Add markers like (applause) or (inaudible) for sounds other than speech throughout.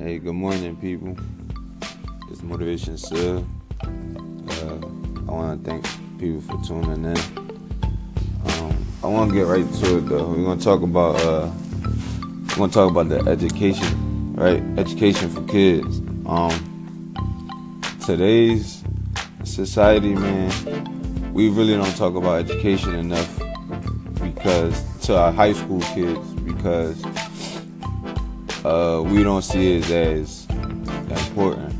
Hey, good morning, people. It's Motivation Sub. Uh, I want to thank people for tuning in. Um, I want to get right to it though. We're gonna talk about uh, we're gonna talk about the education, right? Education for kids. Um, today's society, man, we really don't talk about education enough because to our high school kids because uh, we don't see it as important,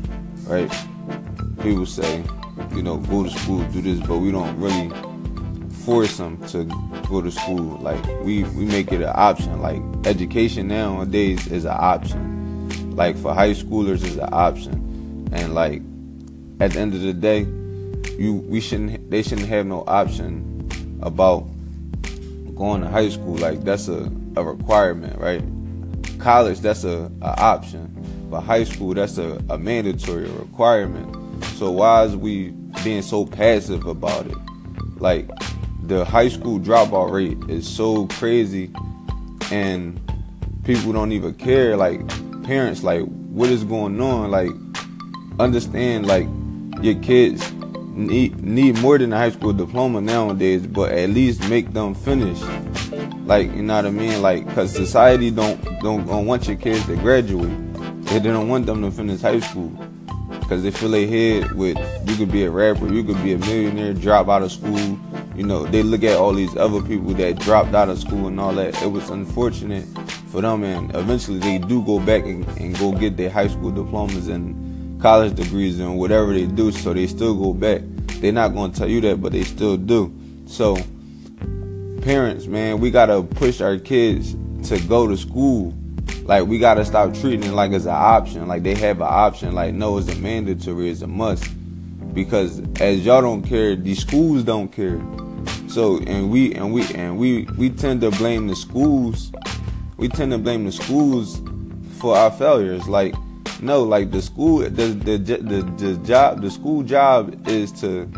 right? People say, you know, go to school, do this, but we don't really force them to go to school. Like we we make it an option. Like education nowadays is an option. Like for high schoolers is an option, and like at the end of the day, you we shouldn't they shouldn't have no option about going to high school. Like that's a, a requirement, right? College that's a, a option. But high school that's a, a mandatory requirement. So why is we being so passive about it? Like the high school dropout rate is so crazy and people don't even care. Like parents like what is going on? Like understand like your kids need need more than a high school diploma nowadays but at least make them finish like you know what I mean? Like, cause society don't don't, don't want your kids to graduate. They don't want them to finish high school. Cause they fill their head with you could be a rapper, you could be a millionaire, drop out of school. You know, they look at all these other people that dropped out of school and all that. It was unfortunate for them, and eventually they do go back and, and go get their high school diplomas and college degrees and whatever they do. So they still go back. They're not gonna tell you that, but they still do. So parents, man, we gotta push our kids to go to school. Like we gotta stop treating it like it's an option. Like they have an option. Like no, it's a mandatory, it's a must. Because as y'all don't care, these schools don't care. So and we and we and we we tend to blame the schools. We tend to blame the schools for our failures. Like no, like the school, the the the, the job, the school job is to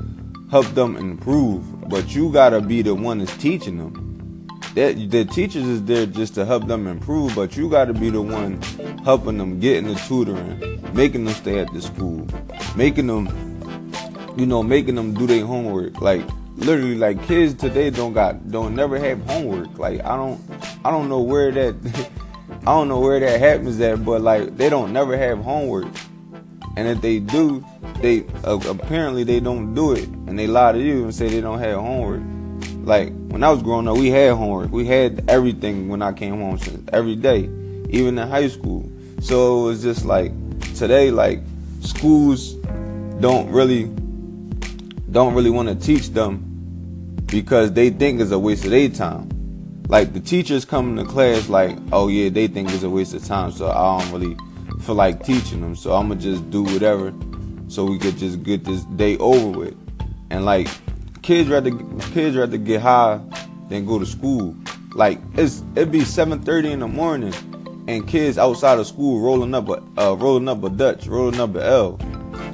help them improve but you gotta be the one that's teaching them. That the teachers is there just to help them improve, but you gotta be the one helping them getting the tutoring, making them stay at the school, making them, you know, making them do their homework. Like literally, like kids today don't got don't never have homework. Like I don't, I don't know where that, (laughs) I don't know where that happens at, but like they don't never have homework, and if they do, they uh, apparently they don't do it and they lie to you and say they don't have homework. Like when I was growing up, we had homework. We had everything when I came home every day, even in high school. So it was just like today, like schools don't really don't really want to teach them because they think it's a waste of their time. Like the teachers come to class like, oh yeah, they think it's a waste of time, so I don't really feel like teaching them. So I'm gonna just do whatever so we could just get this day over with. And like kids rather kids rather get high than go to school. Like it's it'd be 7:30 in the morning and kids outside of school rolling up a uh, rolling up a Dutch, rolling up a L.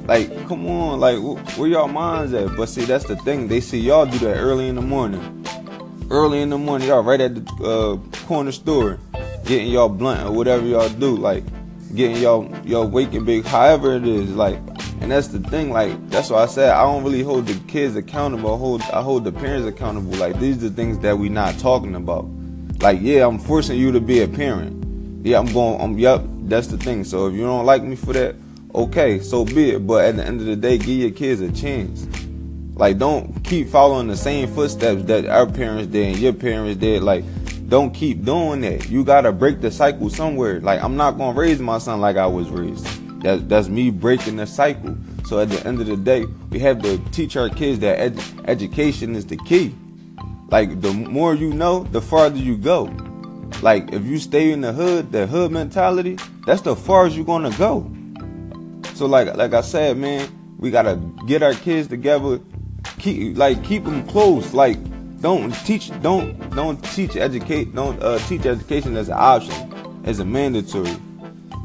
Like, come on, like where y'all minds at? But see, that's the thing. They see y'all do that early in the morning. Early in the morning, y'all right at the uh, corner store, getting y'all blunt or whatever y'all do. Like, getting y'all y'all waking big. However it is, like and that's the thing, like that's why I said I don't really hold the kids accountable. I hold I hold the parents accountable. Like these are the things that we not talking about. Like yeah, I'm forcing you to be a parent. Yeah, I'm going. I'm yep. That's the thing. So if you don't like me for that, okay, so be it. But at the end of the day, give your kids a chance. Like don't keep following the same footsteps that our parents did and your parents did. Like don't keep doing that. You gotta break the cycle somewhere. Like I'm not gonna raise my son like I was raised. That, that's me breaking the cycle. So at the end of the day, we have to teach our kids that ed- education is the key. Like the more you know, the farther you go. Like if you stay in the hood, the hood mentality, that's the farthest you're gonna go. So like like I said, man, we gotta get our kids together, keep like keep them close. Like don't teach don't don't teach educate don't uh, teach education as an option, as a mandatory.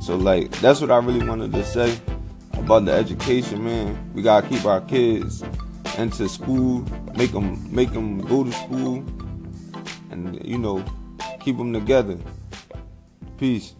So like that's what I really wanted to say about the education, man. We gotta keep our kids into school, make them make them go to school, and you know keep them together. Peace.